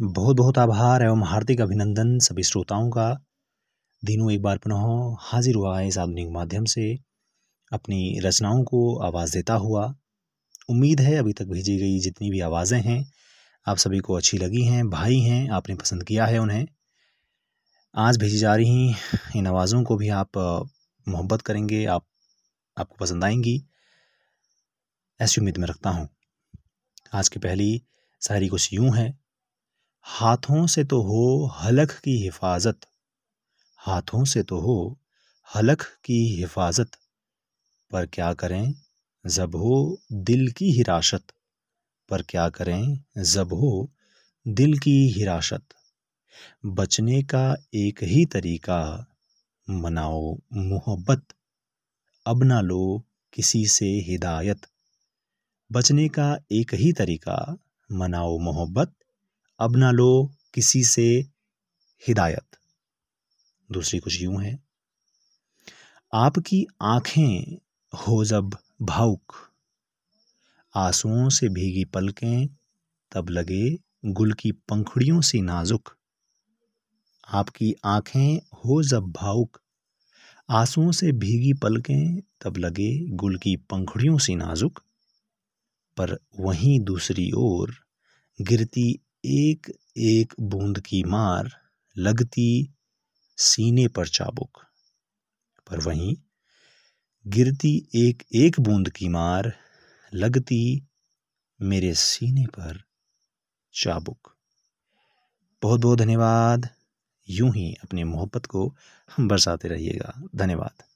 बहुत बहुत आभार एवं हार्दिक अभिनंदन सभी श्रोताओं का। दिनों एक बार पुनः हाजिर हुआ है इस आधुनिक माध्यम से। अपनी रचनाओं को आवाज़ देता हुआ। उम्मीद है अभी तक भेजी गई जितनी भी आवाज़ें हैं, आप सभी को अच्छी लगी हैं, भाई हैं, आपने पसंद किया है उन्हें। आज भेजी जा रही इन आवाज़ों को भी आप मोहब्बत करेंगे, आप, आपको पसंद आएँगी। ऐसी उम्मीद में रखता हूँ। आज की पहली शायरी कुछ यूँ है। हाथों से तो हो हलक की हिफाजत। हाथों से तो हो हलक की हिफाजत। पर क्या करें जब हो दिल की हिराशत पर क्या करें जब हो दिल की हिराशत बचने का एक ही तरीका, मनाओ मोहब्बत। अब ना लो किसी से हिदायत। बचने का एक ही तरीका, मनाओ मोहब्बत। अब ना लो किसी से हिदायत। दूसरी कुछ यूँ है, आपकी आँखें हो जब भावुक, आंसुओं से भीगी पलकें, तब लगे गुल की पंखुड़ियों सी नाजुक। आपकी आँखें हो जब भावुक, आंसुओं से भीगी पलकें, तब लगे गुल की पंखुड़ियों सी नाजुक। पर वहीं दूसरी ओर गिरती एक एक बूंद की मार लगती सीने पर चाबुक। पर वहीं गिरती एक एक बूंद की मार लगती मेरे सीने पर चाबुक। बहुत बहुत धन्यवाद। यूँ ही अपनी मोहब्बत को हम बरसाते रहिएगा। धन्यवाद।